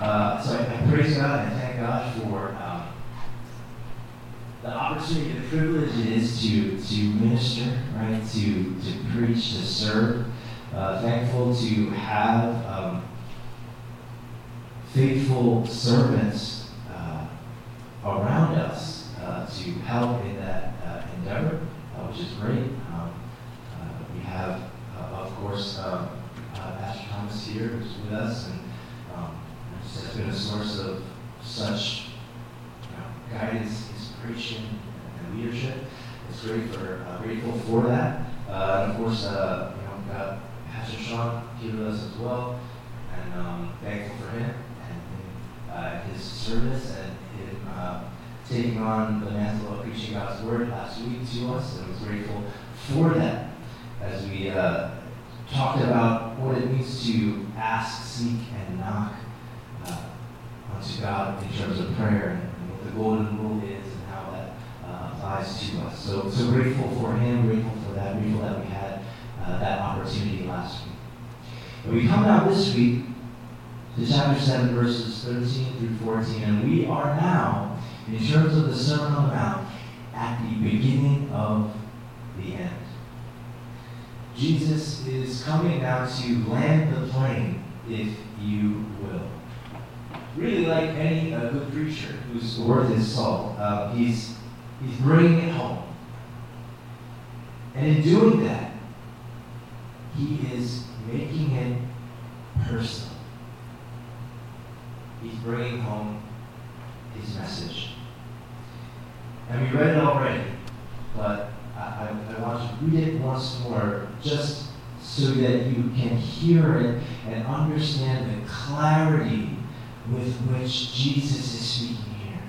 Uh, so I, I, praise God and thank God for um, the opportunity, and the privilege it is to to minister, right? To to preach, to serve. Uh, thankful to have um, faithful servants uh, around us uh, to help in that uh, endeavor, which is great. Um, we have, of course, um, Pastor Thomas here, with us, and has been a source of such you know, guidance, inspiration, and leadership. It's great for uh, grateful for that. Uh, and of course, uh, you know, got Pastor Sean here with us as well, and um, thankful for him and uh, his service and him uh, taking on the mantle of preaching God's word last week to us, and was grateful for that as we uh, talked about what it means to ask, seek, and knock unto God in terms of prayer and what the golden rule is and how that uh, applies to us. So, so grateful for Him, grateful for that, grateful that we had uh, that opportunity last week. And we come now this week to chapter 7, verses 13 through 14, and we are now, in terms of the Sermon on the Mount, at the beginning of the end. Jesus is coming now to land the plane, if you will. Really, like any uh, good preacher who's worth his salt, uh, he's, he's bringing it home. And in doing that, he is making it personal. He's bringing home his message. And we read it already, but I, I want to read it once more just so that you can hear it and understand the clarity with which Jesus is speaking here.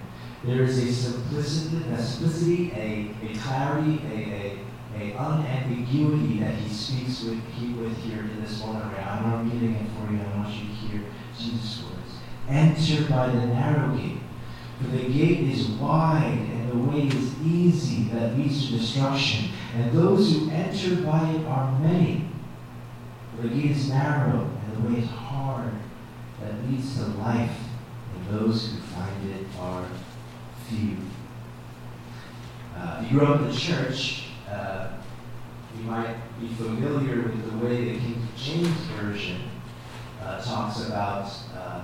There is a simplicity, a, simplicity, a, a clarity, a, a, a unambiguity that he speaks with, he, with here in this one area. I'm not reading it for you. I want you to hear Jesus' words. Enter by the narrow gate. For the gate is wide and the way is easy that leads to destruction, and those who enter by it are many. For the gate is narrow and the way is hard that leads to life, and those who find it are few. Uh, if you grew up in the church, uh, you might be familiar with the way the King James Version uh, talks about uh,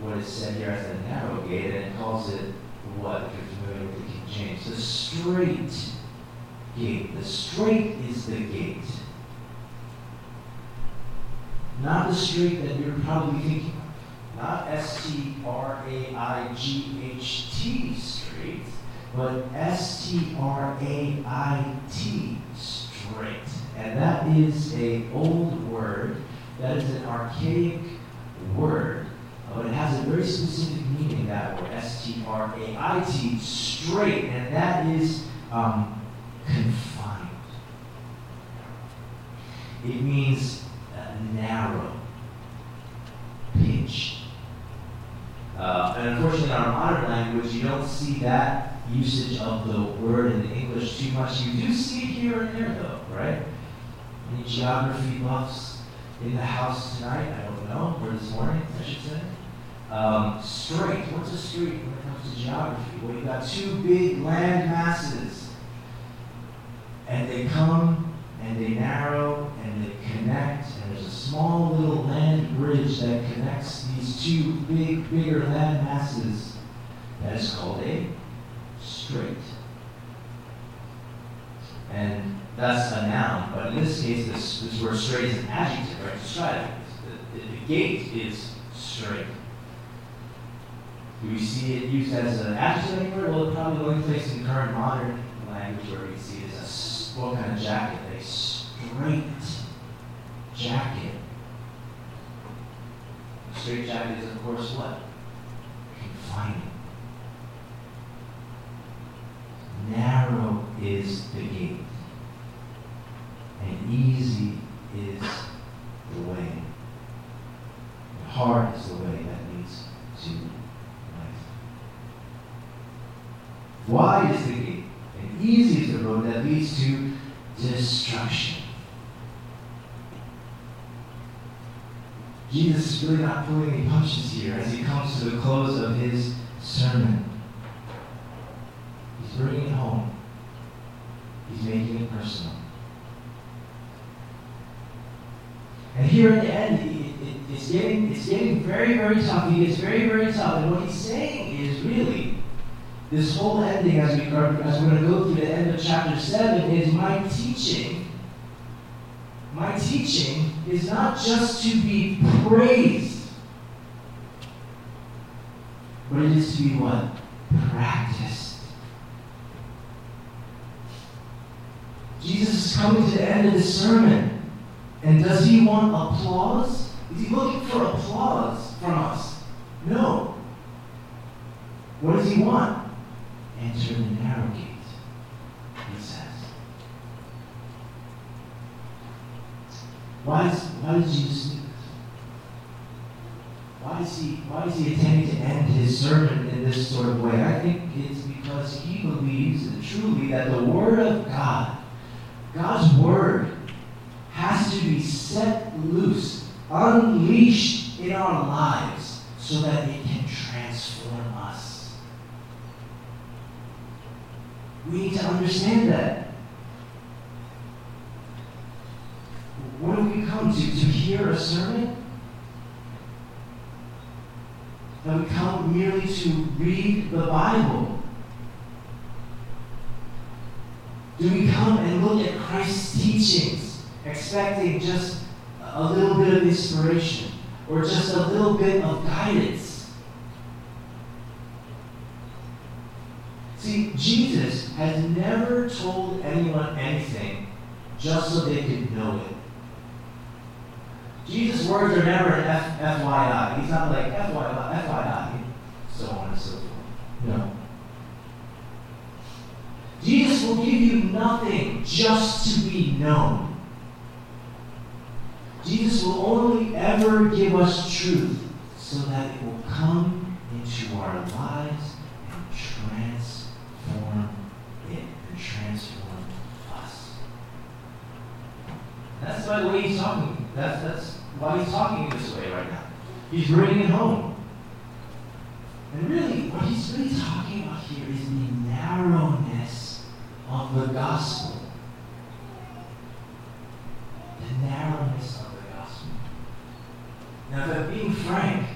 what is said here as the narrow gate, and it calls it what, if you're familiar with the King James, the strait gate. The strait is the gate. Not the straight that you're probably thinking of. Not S T R A I G H T straight, but S T R A I T strait. And that is a old word. That is an archaic word but it has a very specific meaning, that word, S-T-R-A-I-T, strait, and that is um, confined. It means narrow, pinch. Uh, and unfortunately, in our modern language, you don't see that usage of the word in English too much. You do see it here and there, though, right? Any geography buffs in the house tonight? I don't know, or this morning, I should say. Um, strait. What's a street when it comes to geography? Well, you've got two big land masses, and they come and they narrow and they connect, and there's small little land bridge that connects these two big, bigger land masses. That is called a strait. And that's a noun, but in this case, this, this word strait is an adjective, right? Describing the, the, the gate is strait. Do we see it used as an adjective anywhere? Well, probably the only place in current modern language where we see it is a what kind of jacket? A strait jacket. Strait jacket is, of course, what? Confining. Narrow is the gate, and easy is the way. hard is the way that leads to Wide is the gate, and easy is the road that leads to destruction. Jesus really not pulling any punches here as he comes to the close of his sermon. He's bringing it home. He's making it personal. And here at the end, it, it, it's, getting, it's getting very, very tough. He gets very, very tough. And what he's saying is really, this whole ending, as, we, as we're going to go through the end of chapter 7, is my teaching. My teaching is not just to be praised, but it is to be what? Practiced. Jesus is coming to the end of the sermon. And does he want applause? Is he looking for applause from us? No. What does he want? Enter the narrow gate, he says. Why, is, why does Jesus do this? Why is, he, why is he intending to end his sermon in this sort of way? I think it's because he believes truly the Word of God, God's Word, has to be set loose, unleashed in our lives so that it can transform us. We need to understand that. What do we come to? To hear a sermon? That we come merely to read the Bible? Do we come and look at Christ's teachings expecting just a little bit of inspiration or just a little bit of guidance. See, Jesus has never told anyone anything just so they could know it. Jesus' words are never an F- FYI. He's not like FYI, FYI, so on and so forth. No. Jesus will give you nothing just to be known. Jesus will only ever give us truth so that it will come into our lives and transform it and transform us. That's by the way he's talking. That's, that's why he's talking this way right now. He's bringing it home. And really, what he's really talking about here is the narrowness of the gospel. The narrowness of the gospel. now, if being frank,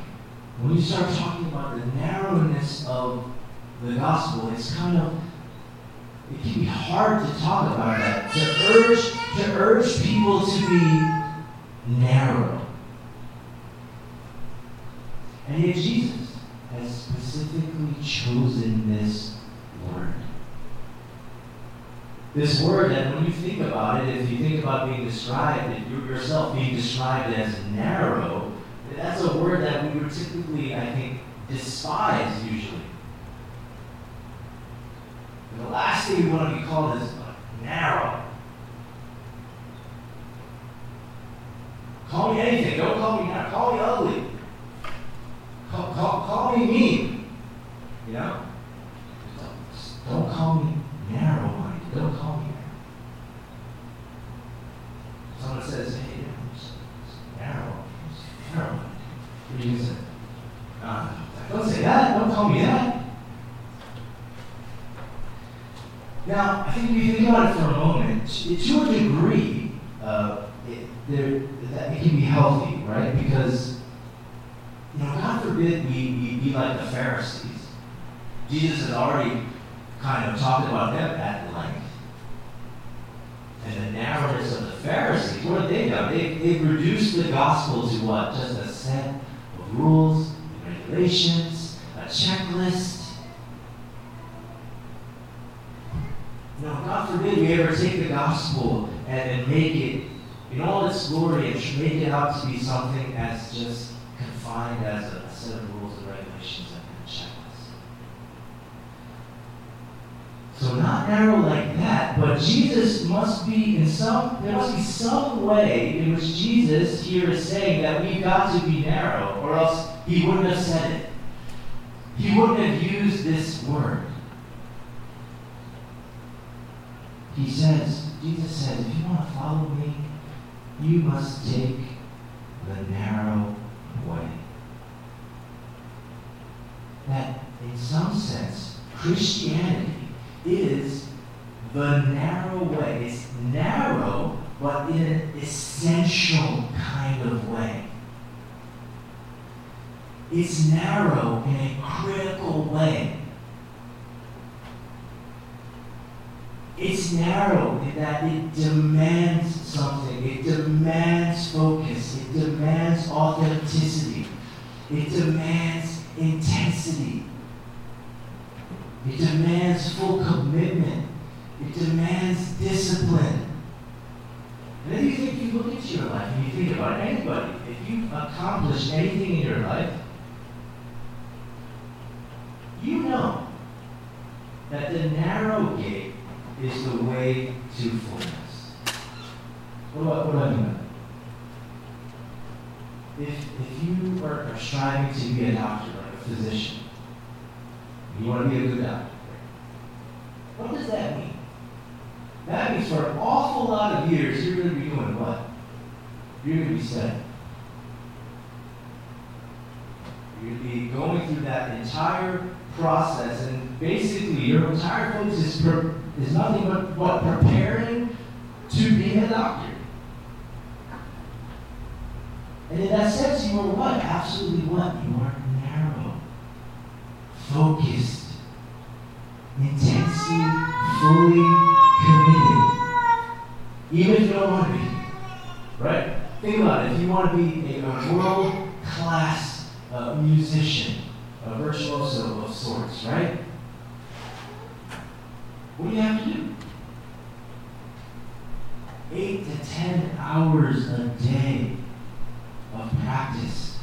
when you start talking about the narrowness of the gospel, it's kind of it can be hard to talk about that. To urge to urge people to be narrow. And yet Jesus has specifically chosen this word. This word that when you think about it, if you think about being described, yourself being described as narrow, that's a word that we would typically, I think, despise usually. And the last thing we want to be called is narrow. Call me anything. Don't call me narrow. Call me ugly. Call, call, call me mean. You know? Don't call me narrow-minded. Don't call me. Someone says, hey, narrow. Narrow. What do you say? Uh, don't say that. Don't call me that. Now, I think if you think about it for a moment, to a degree, uh, it, that it can be healthy, right? Because, you know, God forbid we, we be like the Pharisees. Jesus has already kind of talked about them at length and the narrowness of the Pharisees, what have they done? They, they've reduced the gospel to what? Just a set of rules and regulations, a checklist. No, God forbid we ever take the gospel and, and make it in all its glory and make it out to be something as just confined as a set of rules and regulations So not narrow like that, but Jesus must be in some, there must be some way in which Jesus here is saying that we've got to be narrow, or else he wouldn't have said it. He wouldn't have used this word. He says, Jesus says, if you want to follow me, you must take the narrow way. That, in some sense, Christianity is the narrow way. It's narrow, but in an essential kind of way. It's narrow in a critical way. It's narrow in that it demands something. It demands focus. It demands authenticity. It demands intensity. It demands full commitment. It demands discipline. And then you think you look into your life and you think about anybody. If you've accomplished anything in your life, you know that the narrow gate is the way to fullness. What do I, what do I mean by? If, if you are, are striving to be a doctor, like a physician, you want to be a good doctor, what does that mean? That means for an awful lot of years, you're going to be doing what? You're going to be studying. You're going to be going through that entire process, and basically, your entire focus is, per, is nothing but what preparing to be a doctor. And in that sense, you are what? Absolutely what? You are focused, intensely, fully committed. Even if you don't want to be. Right? Think about it. If you want to be a, a world class uh, musician, a virtuoso of sorts, right? What do you have to do? Eight to ten hours a day of practice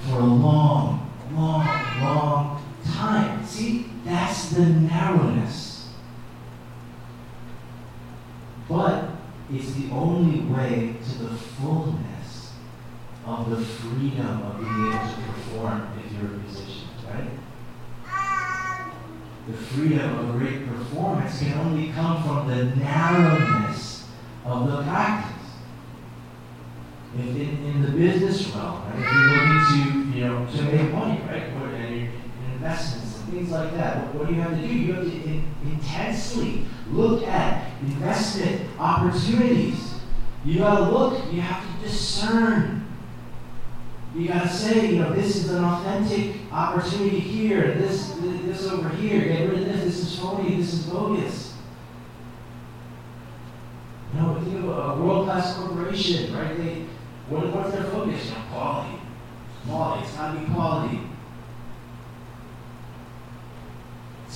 for a long, long, long. See, that's the narrowness. But it's the only way to the fullness of the freedom of being able to perform if you're a musician, right? The freedom of great performance can only come from the narrowness of the practice. If in, in the business realm, right, if you're looking to, you know, to make money, right, or, and your investments and things like that, what, do you have to do? You have to in, intensely look at investment opportunities. You gotta look, you have to discern you got to say, you know, this is an authentic opportunity here, this, this over here, get rid of this, this is phony, this is bogus. You know, think of a world-class corporation, right? They, what, what's their focus? You know, quality. Quality. It's got to be quality.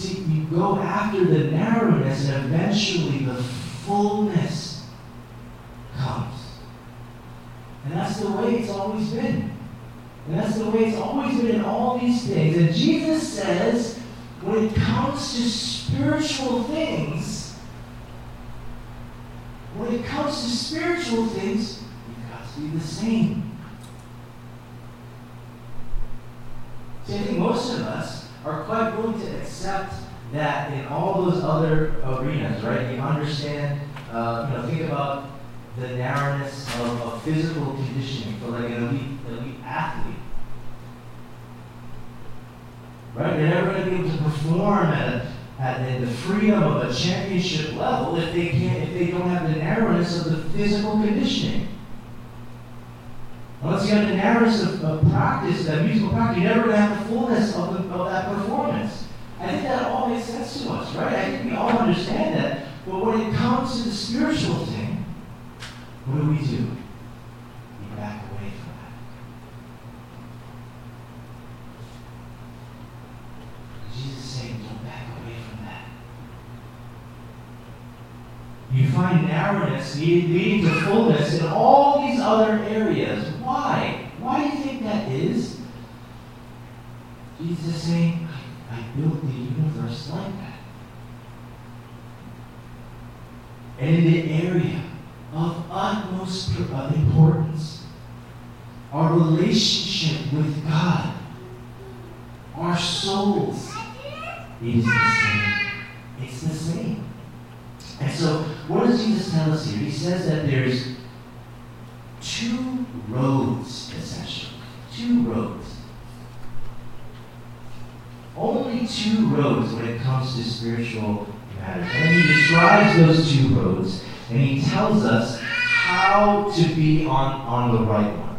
See, you go after the narrowness, and eventually the fullness comes. And that's the way it's always been. And that's the way it's always been in all these things. And Jesus says, when it comes to spiritual things, when it comes to spiritual things, you've got to be the same. See, I think most of us are quite willing to accept that in all those other arenas, right? You understand, uh, you know, think about the narrowness of, of physical conditioning for like an elite, elite athlete. Right? They're never going to be able to perform at, at the freedom of a championship level if they can't, if they don't have the narrowness of the physical conditioning. Once you have the narrowness of, of practice, that musical practice, you're never going to have the fullness of, the, of that performance. I think that all makes sense to us, right? I think we all understand that. But when it comes to the spiritual thing, what do we do? We back away from that. Jesus is saying, don't back away from that. You find narrowness leading to fullness in all these other areas. Why? Why do you think that is? Jesus is saying, I, built the universe like that. And in the area of utmost importance, our relationship with God, our souls, it is the same. It's the same. And so, what does Jesus tell us here? He says that there's two roads, essentially, two roads. Only two roads when it comes to spiritual matters. And he describes those two roads and he tells us how to be on, on the right one.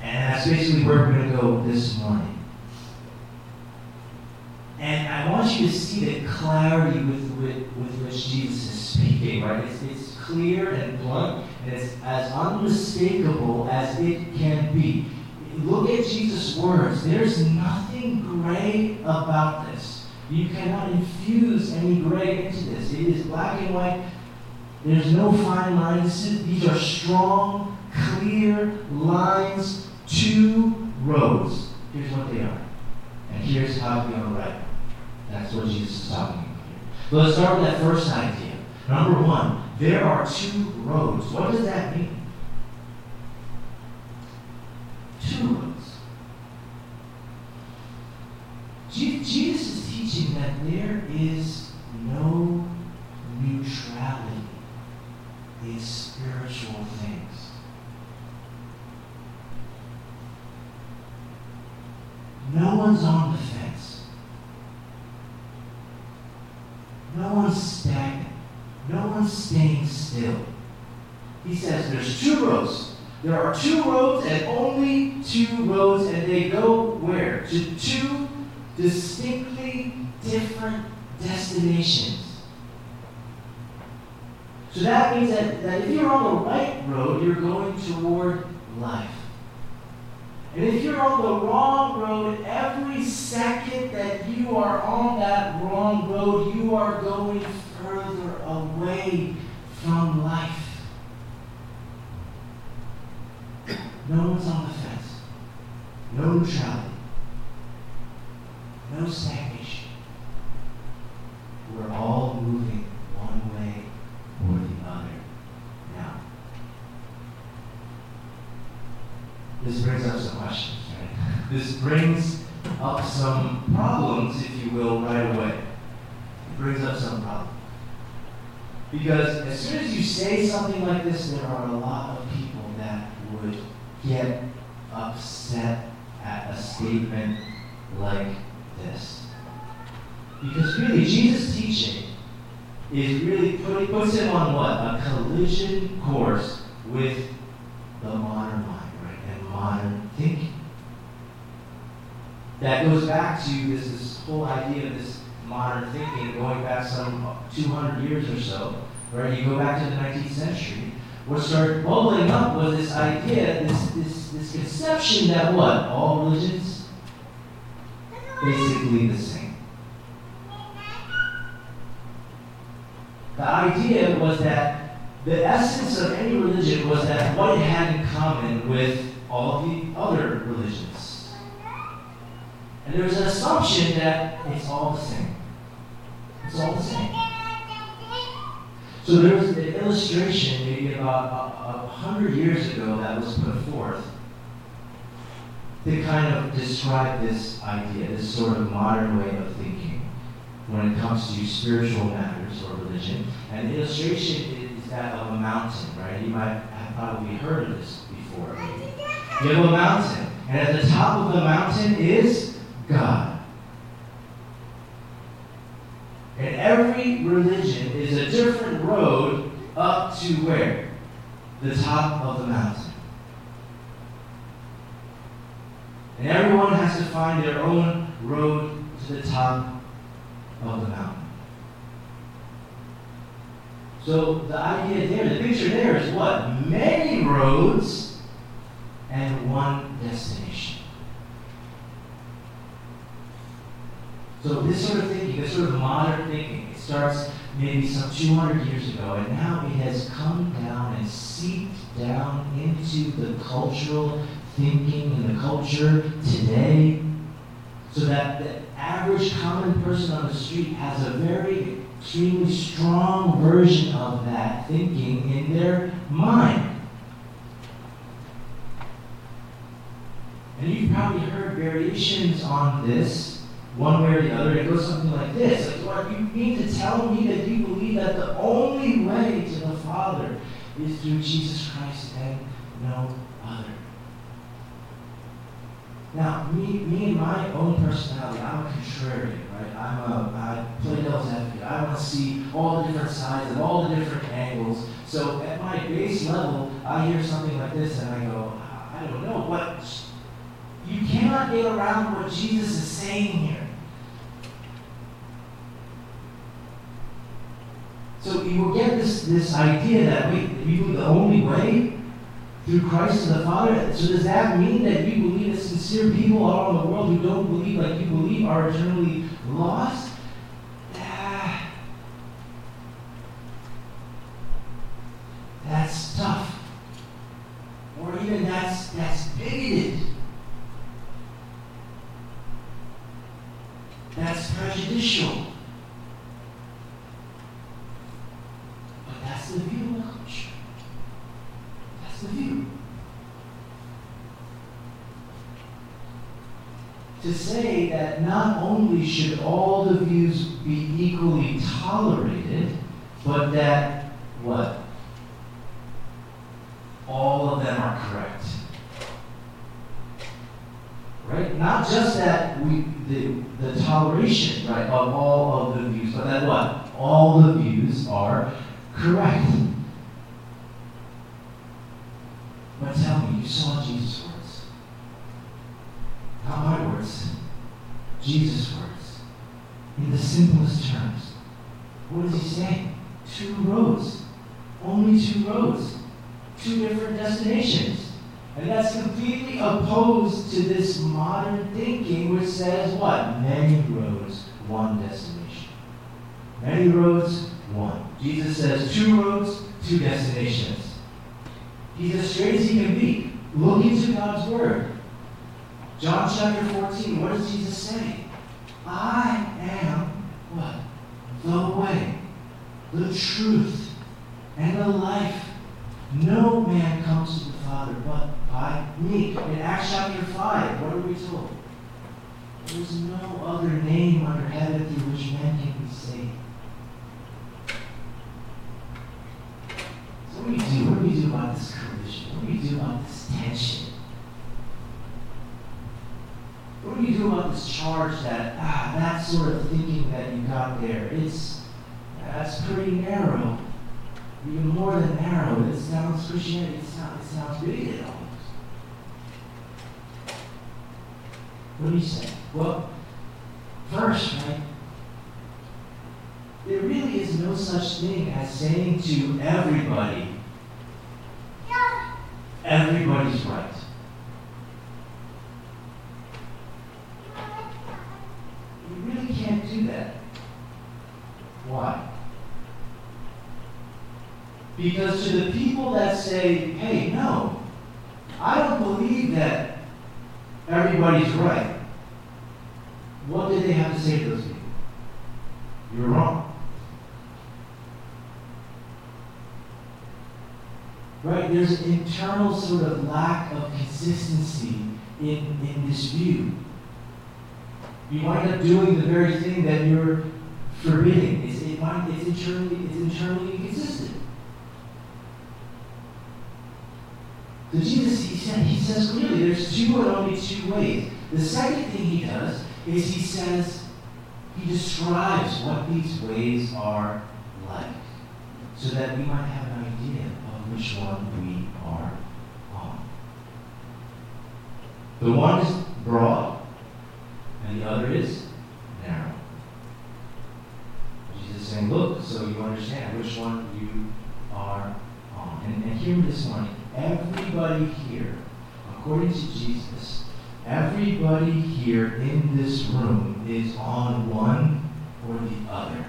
And that's basically where we're going to go this morning. And I want you to see the clarity with, with, with which Jesus is speaking, right? It's, it's clear and blunt, and it's as unmistakable as it can be. Look at Jesus' words. There's nothing gray about this. You cannot infuse any gray into this. It is black and white. There's no fine lines. These are strong, clear lines, two roads. Here's what they are. And here's how on the right. That's what Jesus is talking about here. So let's start with that first idea. Number one, there are two roads. What does that mean? Roads. Jesus is teaching that there is no neutrality in spiritual things. No one's on the fence. No one's stagnant. No one's staying still. He says there's two roads. There are two roads and only two roads, and they go where? To two distinctly different destinations. So that means that, that if you're on the right road, you're going toward life. And if you're on the wrong road, every second that you are on that wrong road, you are going further away from life. No one's on the fence. No neutrality. No stagnation. We're all moving one way or the other now. This brings up some questions, right? This brings up some problems, if you will, right away. It brings up some problems. Because as soon as you say something like this, there are a lot of people that would get upset at a statement like this. Because really, Jesus' teaching is really put, puts him on what? A collision course with the modern mind, right? And modern thinking. That goes back to this, this whole idea of this modern thinking going back some 200 years or so, right? You go back to the 19th century. What started bubbling up was this idea, this, this, this conception that what? All religions basically the same. The idea was that the essence of any religion was that what it had in common with all the other religions. And there was an assumption that it's all the same. It's all the same. So there was an illustration maybe about a, hundred years ago that was put forth to kind of describe this idea, this sort of modern way of thinking when it comes to spiritual matters or religion. And the illustration is that of a mountain, right? You might have probably heard of this before. You have a mountain, and at the top of the mountain is God. And every religion is a different road up to where? The top of the mountain. And everyone has to find their own road to the top of the mountain. So the idea there, the picture there is what? Many roads and one destination. So this sort of thinking, this sort of modern thinking, it starts maybe some 200 years ago, and now it has come down and seeped down into the cultural thinking and the culture today, so that the average common person on the street has a very extremely strong version of that thinking in their mind. And you've probably heard variations on this, one way or the other. It goes something like this. Like, Lord, you mean to tell me that you believe that the only way to the Father is through Jesus Christ and no other. Now, me, me and my own personality, I'm a contrarian, right? I'm a, I play devil's advocate. I want to see all the different sides and all the different angles. So at my base level, I hear something like this and I go, I don't know, what? You cannot get around what Jesus is saying here. So you will get this, this idea that, wait, believe the only way through Christ to the Father? So does that mean that you believe that sincere people all around the world who don't believe like you believe are eternally lost? Ah, that's tough. Or even that's that's bigoted. That's prejudicial. But that's the view of culture. That's the view. To say that not only should all the views be equally tolerated, but that what? All of them are correct. Right? Not just that we the, the toleration, right, of all of the views, but that what? All the views are correct. But tell me, you saw Jesus' words. Not my words. Jesus' words. In the simplest terms. What does he say? Two roads. Only two roads. Two different destinations. And that's completely opposed to this modern thinking which says what? Many roads, one destination. Many roads, one. Jesus says two roads, two destinations. He's as straight as he can be. Look into God's Word. John chapter 14, what does Jesus say? I am what? The way, the truth, and the life. No man comes to the Father but by me. In Acts chapter 5, what are we told? There is no other name under heaven through which men can be saved. So what do you do? What do we do about this collision? What do we do about this tension? What do you do about this charge that ah, that sort of thinking that you got there? It's that's pretty narrow. Even more than narrow. It sounds Christianity. It sounds, it sounds bigoted almost. What do you say? Well, first, right? There really is no such thing as saying to everybody, everybody's right. You really can't do that. Why? Because to the people that say, hey, no, I don't believe that everybody's right, what do they have to say to those people? You're wrong. Right? There's an internal sort of lack of consistency in, in this view. You wind up doing the very thing that you're forbidding. It's, it it's, internally, it's internally inconsistent. Jesus, he, said, he says clearly there's two and only two ways. The second thing he does is he says, he describes what these ways are like so that we might have an idea of which one we are on. The one is broad and the other is narrow. Jesus is saying, look, so you understand which one you are on. And, and hear me this morning. Everybody here, according to Jesus, everybody here in this room is on one or the other.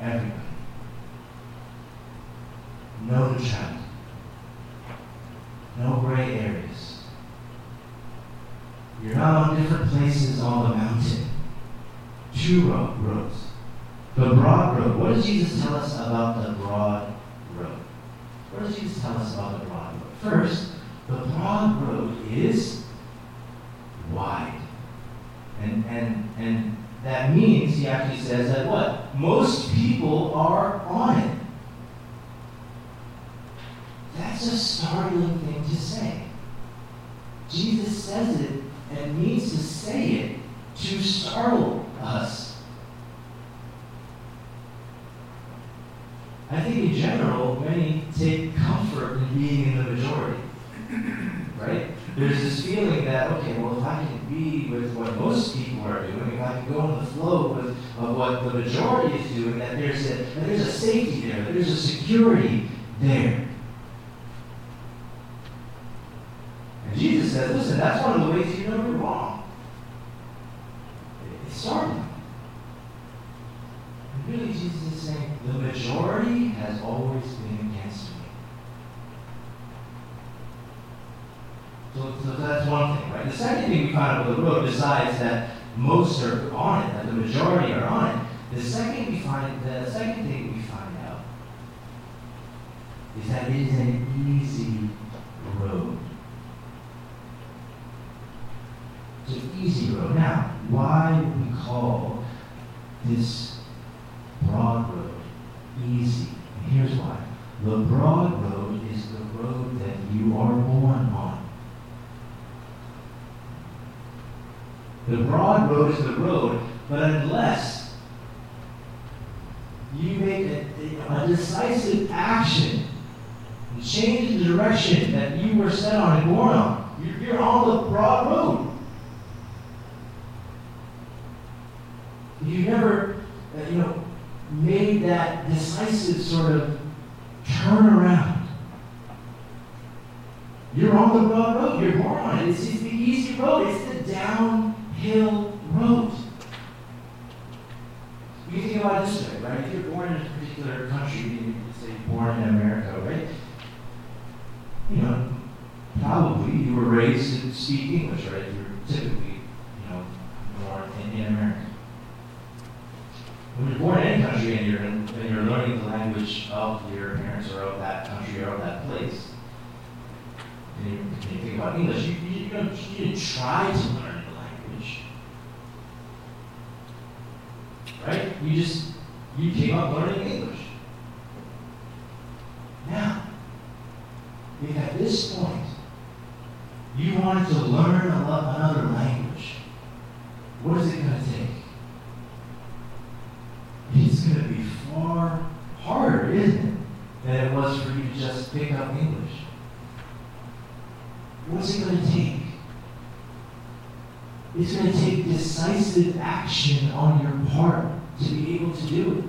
Everybody. No neutrality. No gray areas. You're not on different places on the mountain. Two roads. The broad road. What does Jesus tell us about the broad road? What does Jesus tell us about the broad road? First, the broad road is wide. And, and, and that means, he actually says that what? Most people are on it. That's a startling thing to say. Jesus says it and means to say it to startle us. I think in general, many take comfort in being in the majority. Right? There's this feeling that, okay, well, if I can be with what most people are doing, if I can go in the flow with of what the majority is doing, that there's a, that there's a safety there, there's a security there. And Jesus says, listen, that's one of the ways you know you're wrong. It's startling. And really, Jesus is saying, the majority has always been against me. So, so that's one thing, right? The second thing we find out on the road, besides that most are on it, that the majority are on it, the second we find the second thing we find out is that it is an easy road. It's an easy road. Now, why we call this broad road easy? And here's why. The broad road is the road that you are born on. The broad road is the road, but unless you make a, a decisive action and change the direction that you were set on and born on, you're on the broad road. You never, uh, you know, made that decisive sort of turnaround. You're on the wrong road. You're born on it. It's the easy road. It's the downhill road. You think about it this way, right? If you're born in a particular country, you say born in America, right? You know, probably you were raised to speak English, right? You're typically, you know, born in, in America. When you're born in any country and you're, in, and you're learning the language of your parents or of that country or of that place, and you, and you think about English, you, you, you, don't, you didn't try to learn the language. Right? You just, you came up learning English. Now, if at this point you wanted to learn another language, what is it going to take? It's going to be far harder, isn't it, than it was for you to just pick up English. What's it going to take? It's going to take decisive action on your part to be able to do it.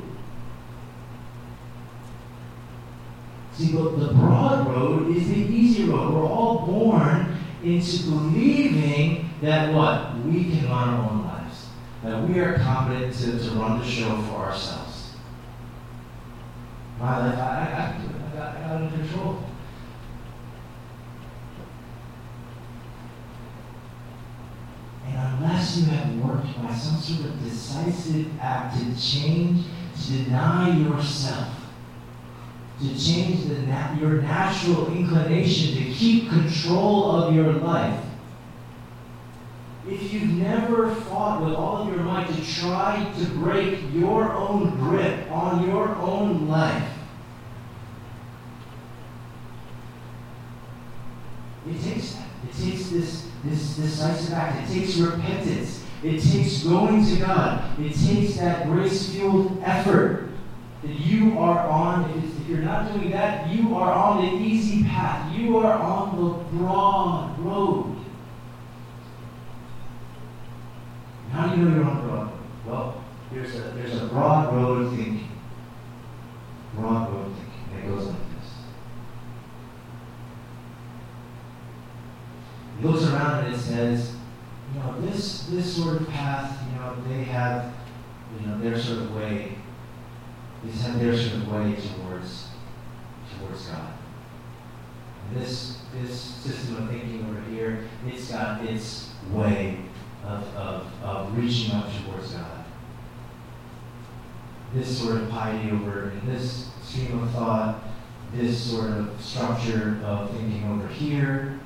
See, but the broad road is the easy road. We're all born into believing that what? We can run our own lives. That we are competent to, to run the show for ourselves. My life, I, I, I I got it under control. And unless you have worked by some sort of decisive act to change, to deny yourself, to change nat- your natural inclination to keep control of your life, if you've never fought with all of your might to try to break your own grip on your own life, it takes that. It takes this, this decisive act. It takes repentance. It takes going to God. It takes that grace fueled effort that you are on. If, you're not doing that, you are on the easy path. You are on the broad road. How do you know you're on the broad road? Well, there's a, there's a broad road of thinking. Broad road of thinking. It goes like this. It looks around and it says, you know, this this sort of path, you know, they have, you know, their sort of way, they just have their sort of way towards towards God. And this this system of thinking over here, it's got its way of, of, of reaching up towards God. This sort of piety over in this stream of thought, this sort of structure of thinking over here,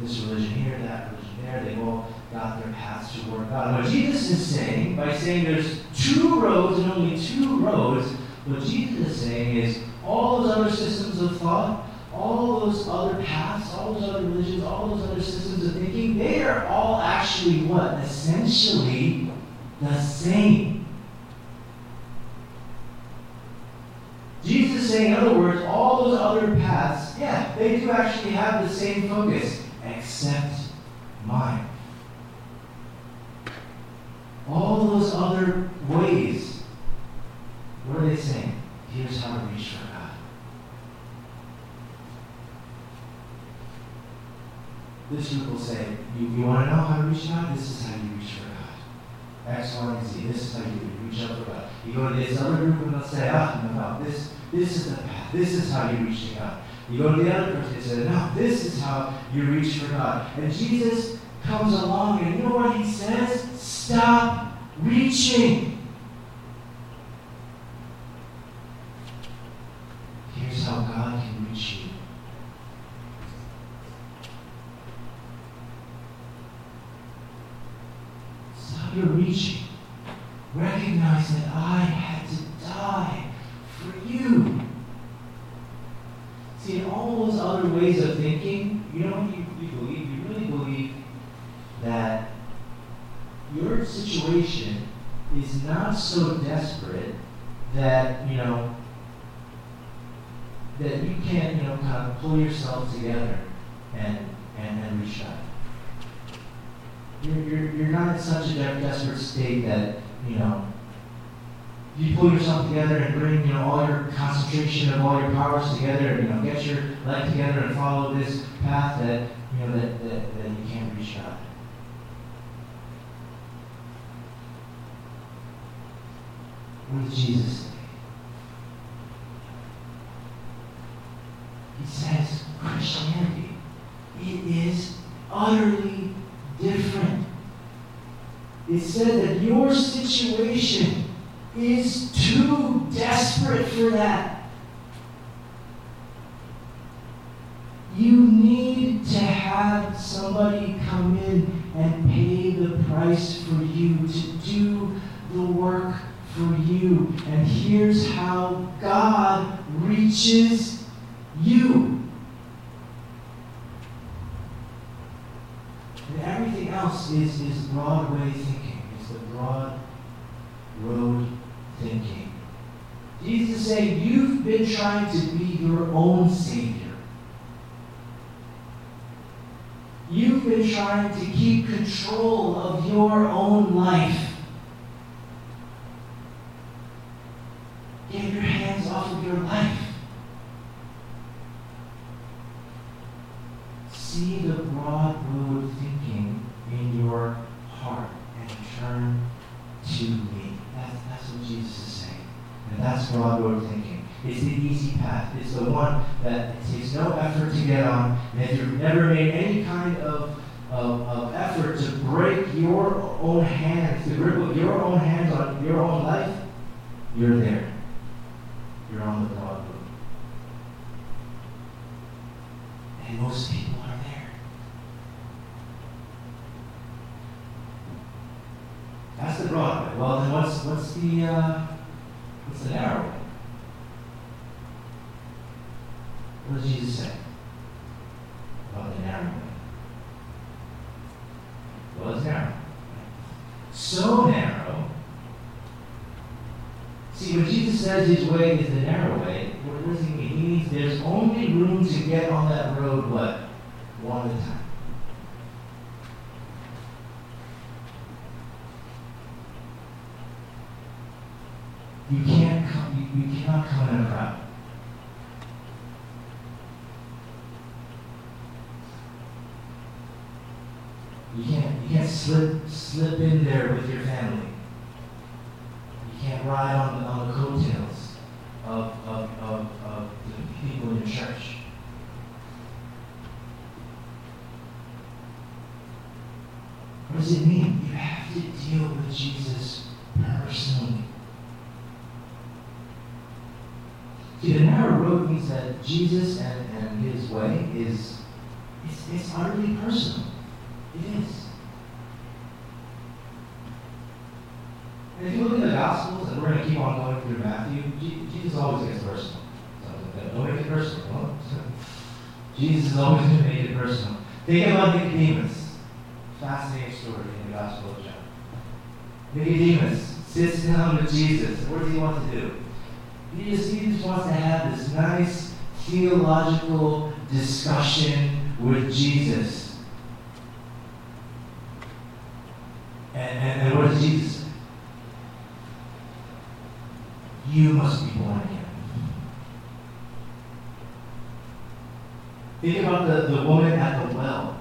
this religion here, that religion there, they've all got their paths toward God. What Jesus is saying, by saying there's two roads and only two roads, What Jesus is saying is all those other systems of thought, all those other paths, all those other religions, all those other systems of thinking, they are all actually what? Essentially the same. Jesus is saying, in other words, all those other paths, yeah, they do actually have the same focus, except mine. All those other ways, what are they saying? Here's how to reach for God. This group will say, you, you want to know how to reach God? This is how you reach for God. X, Y, and Z. This is how you reach up for God. You go to this other group and they'll say, ah, no, no, this, this is the path. This is how you reach to God. You go to the other person and say, no, this is how you reach for God. And Jesus comes along and you know what he says? Stop reaching. Here's how God can reach you. Stop your reaching. Recognize that I had to die for you. See, in all those other ways of thinking, you know what you, you believe? You really believe that your situation is not so desperate that, you know, that you can't, you know, kind of pull yourself together and, and, and reach out. You're, you're, you're not in such a desperate state that, you know, you pull yourself together and bring, you know, all your concentration of all your powers together and, you know, get your life together and follow this path that, you know, that, that, that you can't reach God. What did Jesus say? He says Christianity, it is utterly different. It said that your situation is too desperate for that. You need to have somebody come in and pay the price for you to do the work for you. And here's how God reaches you. And everything else is, is Broadway thinking. It's the broad road thinking. Saying, You've been trying to be your own Savior. You've been trying to keep control of your own life. Get your hands off of your life. See the broad road thinking in your heart and turn to me. That's, that's what Jesus is saying. And that's broad road thinking. It's the easy path. It's the one that it takes no effort to get on. And if you've never made any kind of, of, of effort to break your own hands, to grip your own hands on your own life, you're there. You're on the broad road. And most people are there. That's the broad way. Well, then what's what's the uh, what's the narrow way? What does Jesus say about the narrow way? Well, it's narrow. So narrow. See, when Jesus says his way is the narrow way, what does he mean? He means there's only room to get on that road, what? One at a time. You can't come, you, you cannot come in a crowd. You can't you can't slip slip in there with your family. You can't ride on the, on the coattails of, of, of, of the people in your church. What does it mean? You have to deal with Jesus personally. See, the narrow road means that Jesus and, and his way is it's, it's utterly personal. It is. And if you look at the Gospels, and we're going to keep on going through Matthew, Jesus always gets personal. Don't make it personal. Always going to make it personal. Think about Nicodemus. Fascinating story in the Gospel of John. Nicodemus sits down with Jesus. What does he want to do? He just, he just wants to have this nice theological discussion with Jesus. And, and, and what does Jesus say? You must be born again. Think about the, the woman at the well.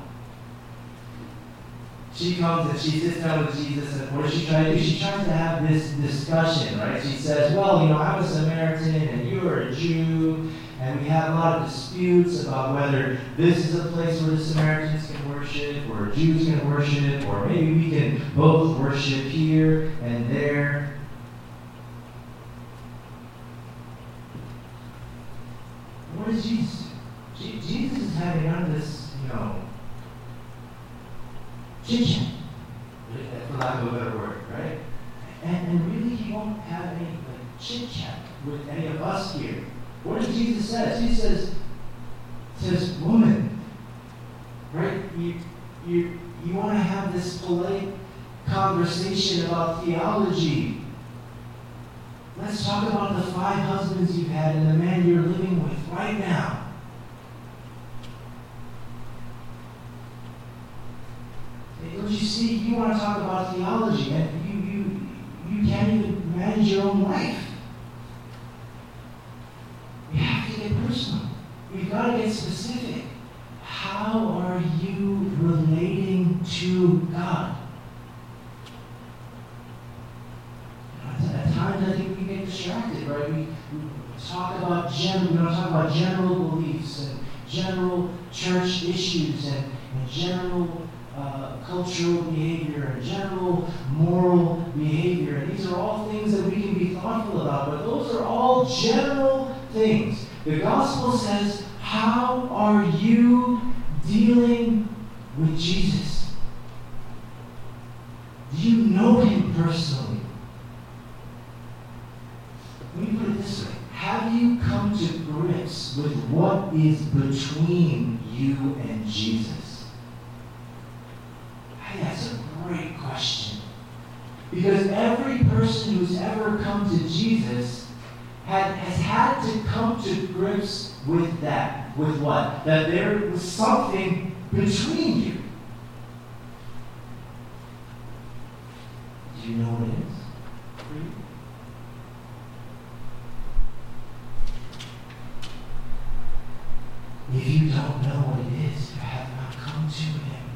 She comes and she sits down with Jesus, and what does she try to do? She tries to have this discussion, right? She says, Well, you know, I'm a Samaritan and you're a Jew, and we have a lot of disputes about whether this is a place where the Samaritans can worship, or Jews can worship, or maybe we can both worship here and there. What Jesus Jesus is having none of this, you know, chit chat, for lack of a better word, right? And, and really, he won't have any like chit chat with any of us here. What does Jesus says? He says, says, woman, right? You, you, you want to have this polite conversation about theology. Let's talk about the five husbands you've had and the man you're living with right now. Don't you see? You want to talk about theology, and you, you, you can't even manage your own life. We have to get personal. We've got to get specific. How are you relating to God? At times, I think we get distracted, right? We, talk about general, we don't talk about general beliefs and general church issues and, and general cultural behavior and general moral behavior. And these are all things that we can be thoughtful about, but those are all general things. The gospel says, How are you dealing with Jesus? Do you know him personally? Let me put it this way. Have you come to grips with what is between you and Jesus? that's a great question. Because every person who's ever come to Jesus had, has had to come to grips with that. With what? That there was something between you. Do you know what it is? If you don't know what it is, you have not come to Him.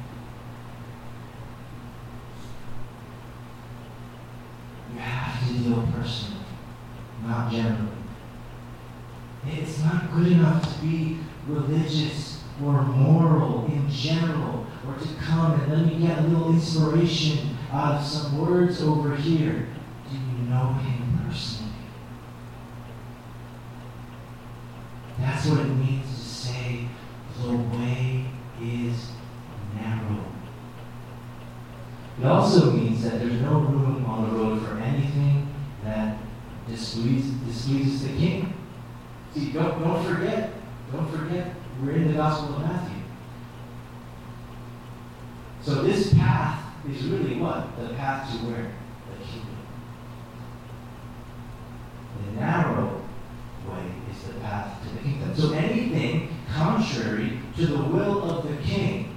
Deal personally, not generally. It's not good enough to be religious or moral in general, or to come and let me get a little inspiration out of some words over here. Do you know him personally? That's what it means to say the way is narrow. It also means that there's no room on the road for anything that displeases, displeases the king. See, don't, forget, don't forget, we're in the Gospel of Matthew. So this path is really what? The path to where? The kingdom. The narrow way is the path to the kingdom. So anything contrary to the will of the king,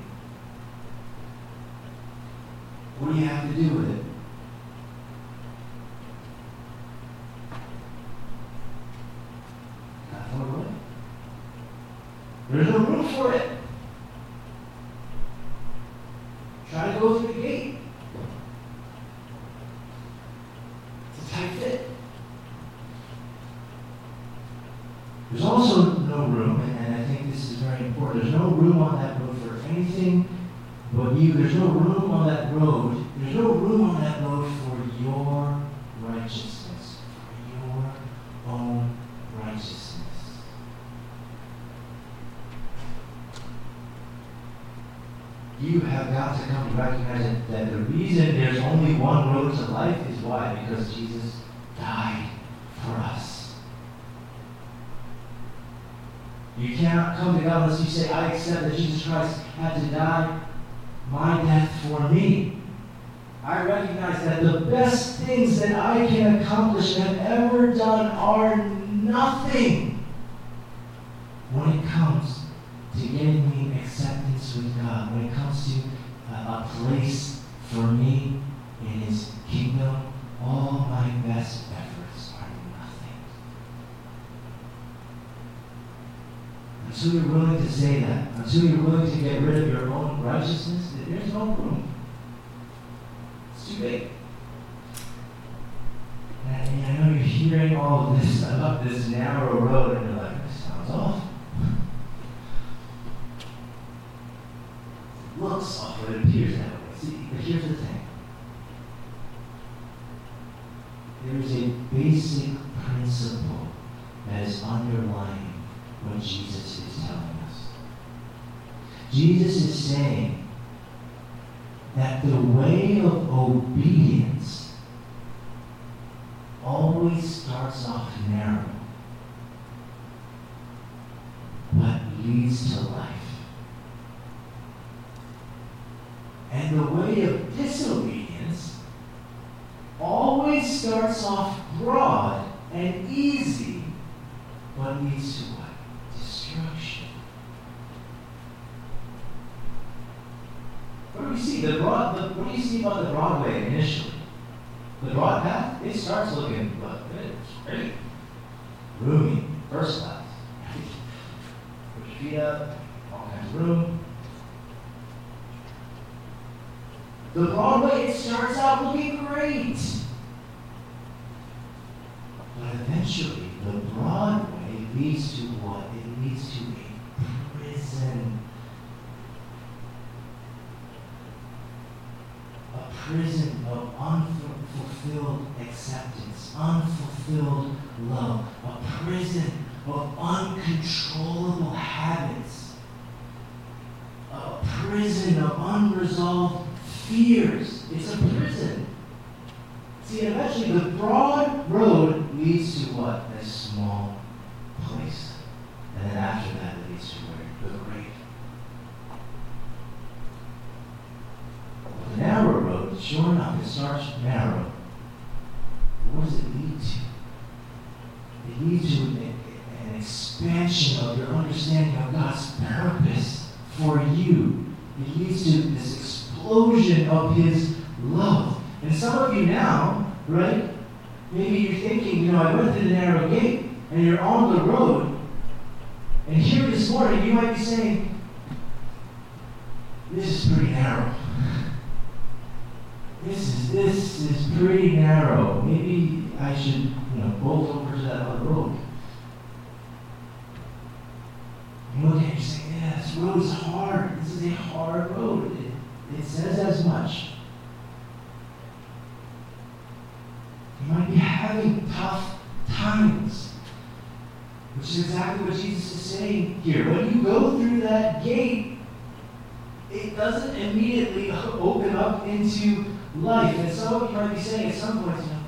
what do you have to do with it? There's no room for it. Try to go through the gate. It's a tight fit. There's also no room, and I think this is very important, there's no room on that road for anything but you. There's no room on that road. There's no room on that road for your righteousness, for your own righteousness. you have got to come to recognize that, that the reason there's only one road to life is Why? Because Jesus died for us. You cannot come to God unless you say, I accept that Jesus Christ had to die my death for me. I recognize that the best things that I can accomplish and have ever done are nothing when it comes to getting me acceptance with God, when it comes to a place for me in His kingdom, all my best efforts are nothing. Until you're willing to say that, until you're willing to get rid of your own righteousness, there's no room. It's too big. And I know you're hearing all of this about this narrow road, and you're like, this sounds awful. Looks awful, it appears that way. See, but here's the thing. There is a basic principle that is underlying what Jesus is telling us. Jesus is saying that the way of obedience always starts off narrow, but leads to life. And the way of disobedience always starts off broad and easy, but leads to what? Destruction. What do we see? The broad, the, what do you see about the Broadway initially? The broad path, it starts looking good, it's great. Roomy, first class. Put your feet up, all kinds of room. The Broadway, it starts out looking great. But eventually, the Broadway leads to what? It leads to a prison. A prison of unfulfilled acceptance, unfulfilled love, a prison of uncontrollable habits, a prison of unresolved fears. It's a prison. See, eventually the broad road leads to what? A small place. And then after that, it leads to where? The grave. The narrow road, sure enough, it starts narrow. What does it lead to? It leads to an, an expansion of your understanding of God's purpose for you. It leads to this explosion of His love. And some of you now, right? Maybe you're thinking, you know, I went through the narrow gate, and you're on the road, and here this morning you might be saying, this is pretty narrow. This is this is pretty narrow. Maybe I should, you know, bolt over to that other road. You look at it you say, yeah, this road is hard. This is a hard road. It, it says as much. You might be having tough times. Which is exactly what Jesus is saying here. When you go through that gate, it doesn't immediately open up into life. And some of you might be saying at some point, you know,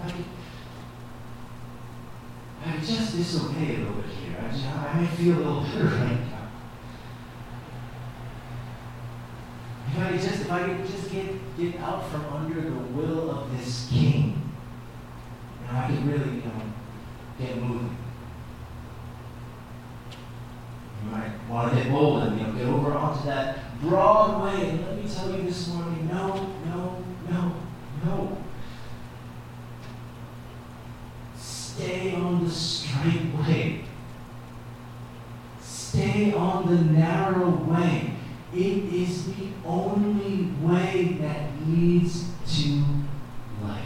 I, I just disobey a little bit here. I, just, I may feel a little better right now. If I could just, if I could just get, get out from under the will of this king, know, I could really, you know, get moving. You might want to get bold and, you know, get over onto that broad way. And let me tell you this morning, no, no, no, no. Stay on the straight way. Stay on the narrow way. It is the only way that leads to life.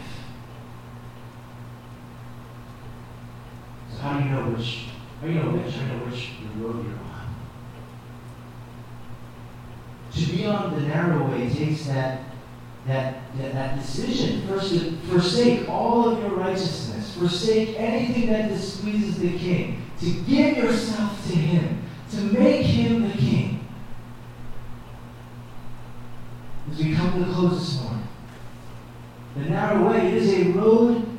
So how do you know which? How do you know which? You know which road you're on? To be on the narrow way takes that that, that, that decision. First, to forsake all of your righteousness, forsake anything that displeases the king, to give yourself to him, to make him the king. As we come to the close this morning, the narrow way is a road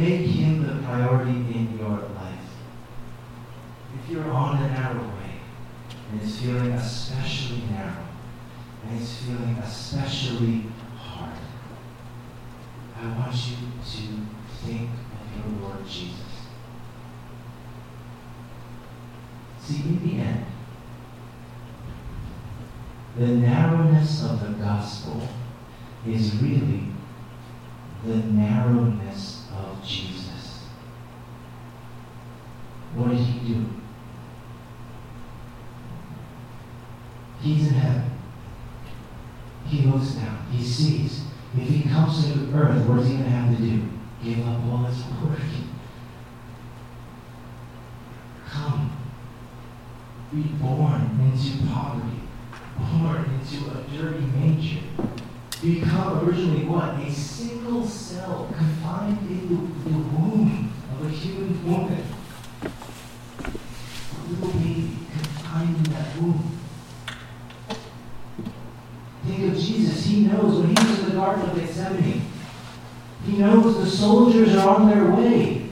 make him the priority in your life. If you're on the narrow way and it's feeling especially narrow and it's feeling especially hard, I want you to think of your Lord Jesus. See, in the end, the narrowness of the gospel is really the narrowness of Jesus. What did he do? He's in heaven. He looks down. He sees. If he comes to earth, what is he going to have to do? Give up all his glory. Come. Be born into poverty. Born into a dirty manger become originally what? A single cell confined in the, the womb of a human woman. A little baby confined in that womb. Think of Jesus. He knows when he was in the Garden of Gethsemane, he knows the soldiers are on their way.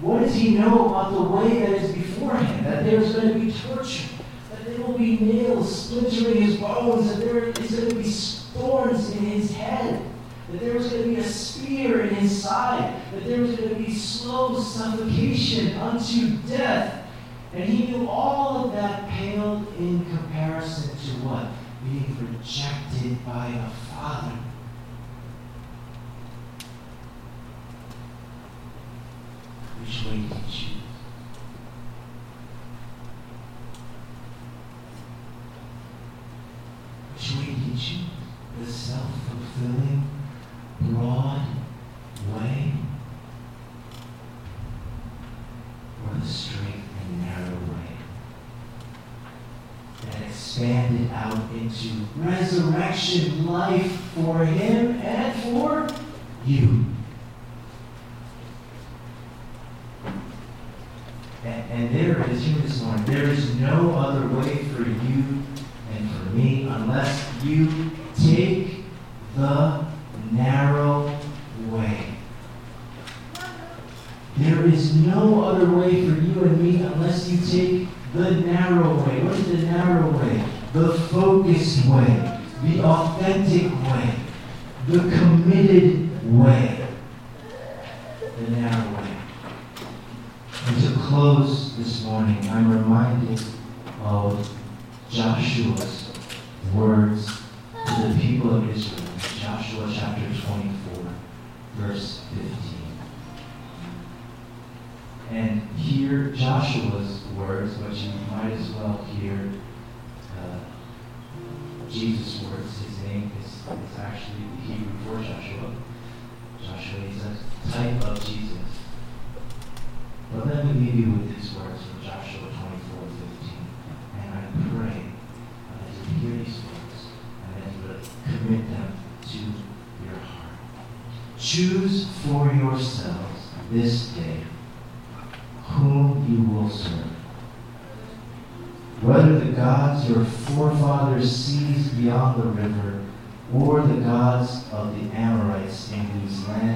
What does he know about the way that is before him? That there's going to be torture, that there will be nails splintering his bones, that there is going to be thorns in his head, that there was going to be a spear in his side, that there was going to be slow suffocation unto death. And he knew all of that paled in comparison to what? Being rejected by a father. Which way did he choose? Which way did he choose? the self-fulfilling, broad way or the straight and narrow way that expanded out into resurrection life for him and for you. And, and there is here this morning, there is no other way for you and for me unless you Take the narrow way. There is no other way for you and me unless you take the narrow way. What is the narrow way? The focused way, the authentic way, the committed way. The narrow way. And to close this morning, I'm reminded of Joshua's words to the people of Israel. Joshua chapter 24, verse 15. And hear Joshua's words, but you might as well hear uh, Jesus' words. His name is, is actually the Hebrew for Joshua. Joshua is a type of Jesus. But let me leave you with these words from Joshua 24, 15. And I pray that you hear these words commit them to your heart. Choose for yourselves this day whom you will serve. Whether the gods your seized beyond the river, or the gods of the Amorites in whose land